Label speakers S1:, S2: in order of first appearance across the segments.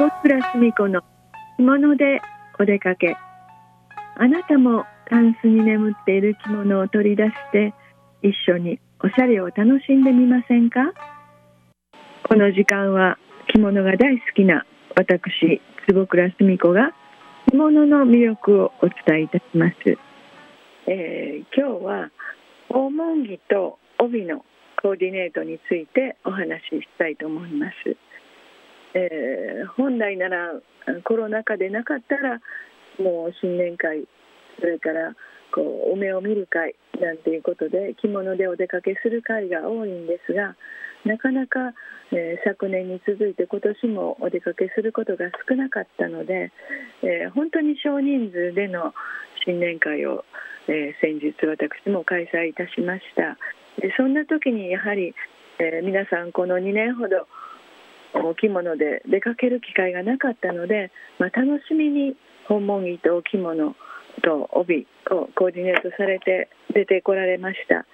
S1: 坪倉澄子の着物でお出かけあなたもタンスに眠っている着物を取り出して一緒におしゃれを楽しんでみませんかこの時間は着物が大好きな私坪倉澄子が着物の魅力をお伝えいたします、えー、今日は訪問着と帯のコーディネートについてお話ししたいと思います、えー、本来ならコロナ禍でなかったらもう新年会それからこうお目を見る会なんていうことで着物でお出かけする会が多いんですがなかなか、えー、昨年に続いて今年もお出かけすることが少なかったので、えー、本当に少人数での新年会を、えー、先日私も開催いたしました。でそんな時にやはり、え皆さんこの2年ほどお着物で出かける機会がなかったので、まあ、楽しみに訪問着とお着物と帯をコーディネートされて出てこられました。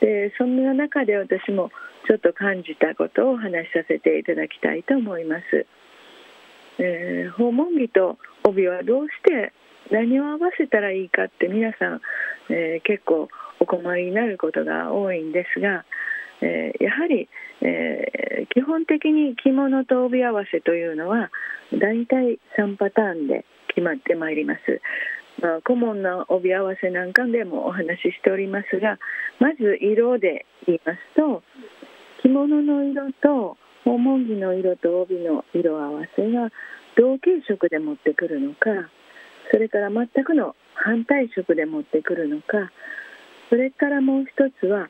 S1: でそんな中で私もちょっと感じたことをお話しさせていただきたいと思います、えー、訪問着と帯はどうして何を合わせたらいいかって皆さん、えー、結構お困りになることが多いんですが、えー、やはり、え基本的に着物と帯合わせというのは大体3パターンで決まってまいります。まあ、顧問の帯合わせなんかでもお話ししておりますがまず色で言いますと着物の色と訪問着の色と帯の色合わせが同系色で持ってくるのかそれから全くの反対色で持ってくるのかそれからもう一つは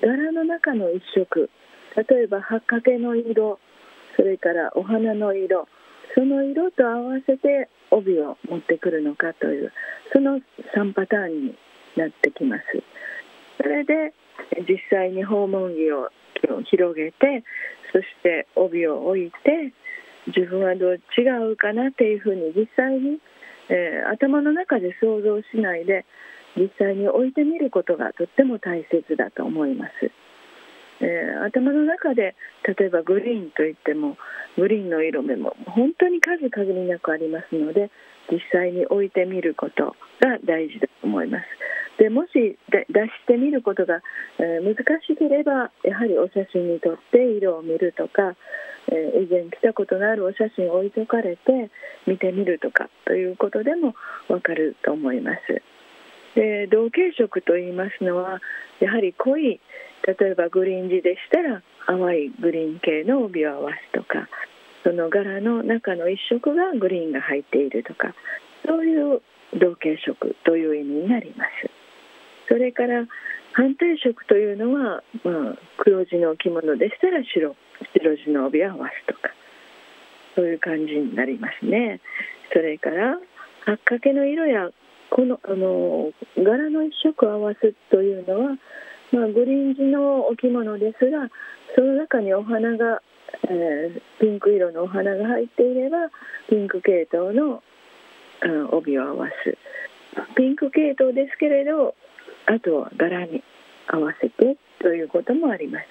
S1: 柄の中の一色。例えば八掛の色。それからお花の色。その色と合わせて帯を持ってくるのかという。その3パターンになってきます。それで実際に訪問着を広げてそして帯を置いて自分はどう違うかなっていうふうに実際に、えー、頭の中で想像しないで実際に置いてみることがとっても大切だと思います。えー、頭の中で例えばグリーンといってもグリーンの色目も本当に数限りなくありますので実際に置いてみることが大事だと思います。でもし出してみることが、えー、難しければやはりお写真に撮って色を見るとか、えー、以前来たことのあるお写真を置いとかれて見てみるとかということでも分かると思います。で同系色といいますのはやはり濃い例えばグリーン地でしたら淡いグリーン系の帯を合わすとかその柄の中の一色がグリーンが入っているとかそういう同系色という意味になります。それから反対色というのは、まあ、黒地の着物でしたら白白地の帯を合わすとかそういう感じになりますね。それから八掛の色やこのあの柄の一色を合わすというのはまあ、グリーン地のお着物ですがその中にお花が、えー、ピンク色のお花が入っていればピンク系統の、うん、帯を合わす。ピンク系統ですけれどあとは柄に合わせてということもあります。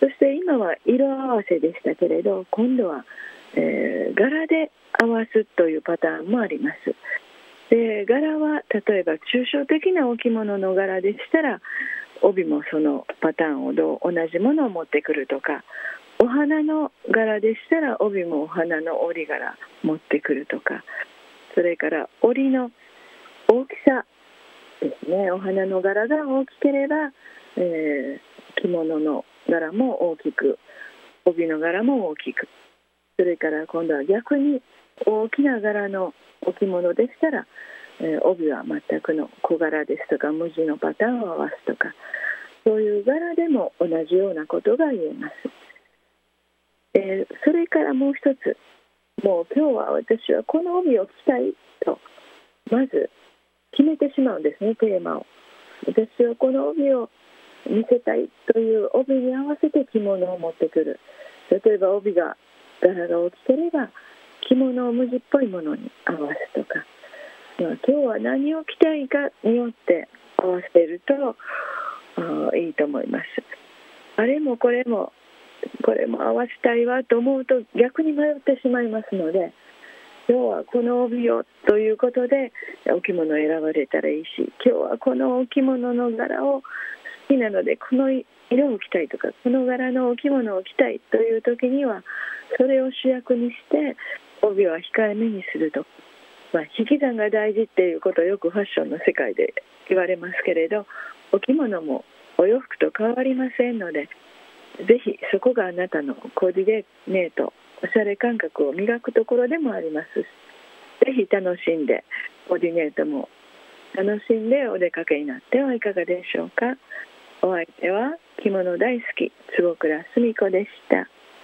S1: そして今は色合わせでしたけれど今度は、えー、柄で合わすというパターンもあります。で柄は例えば抽象的な置物の柄でしたら帯もそのパターンをどう同じものを持ってくるとかお花の柄でしたら帯もお花の折り柄持ってくるとかそれから折りの大きさですね。お花の柄が大きければ、えー、着物の柄も大きく帯の柄も大きく。それから今度は逆に大きな柄の置物でしたら、えー、帯は全くの小柄ですとか無地のパターンを合わすとかそういう柄でも同じようなことが言えます。えー、それからもう一つもう今日は私はこの帯を着たいとまず決めてしまうんですねテーマを。私はこの帯を見せたいという帯に合わせて着物を持ってくる例えば帯が柄が大きければ着物を無地っぽいものに合わすとか、今日は何を着たいかによって合わせるといいと思います。あれもこれもこれも合わせたいわと思うと逆に迷ってしまいますので今日はこの帯をということでお着物を選ばれたらいいし今日はこのお着物の柄を好きなのでこの色を着たいとかこの柄のお着物を着たいという時にはそれを主役にして帯は控えめにすると、まあ、引き算が大事っていうことをよくファッションの世界で言われますけれどお着物もお洋服と変わりませんのでぜひそこがあなたのコーディネートおしゃれ感覚を磨くところでもあります。ぜひ楽しんでコーディネートも楽しんでお出かけになってはいかがでしょうか。お相手は着物大好き坪倉澄子でした。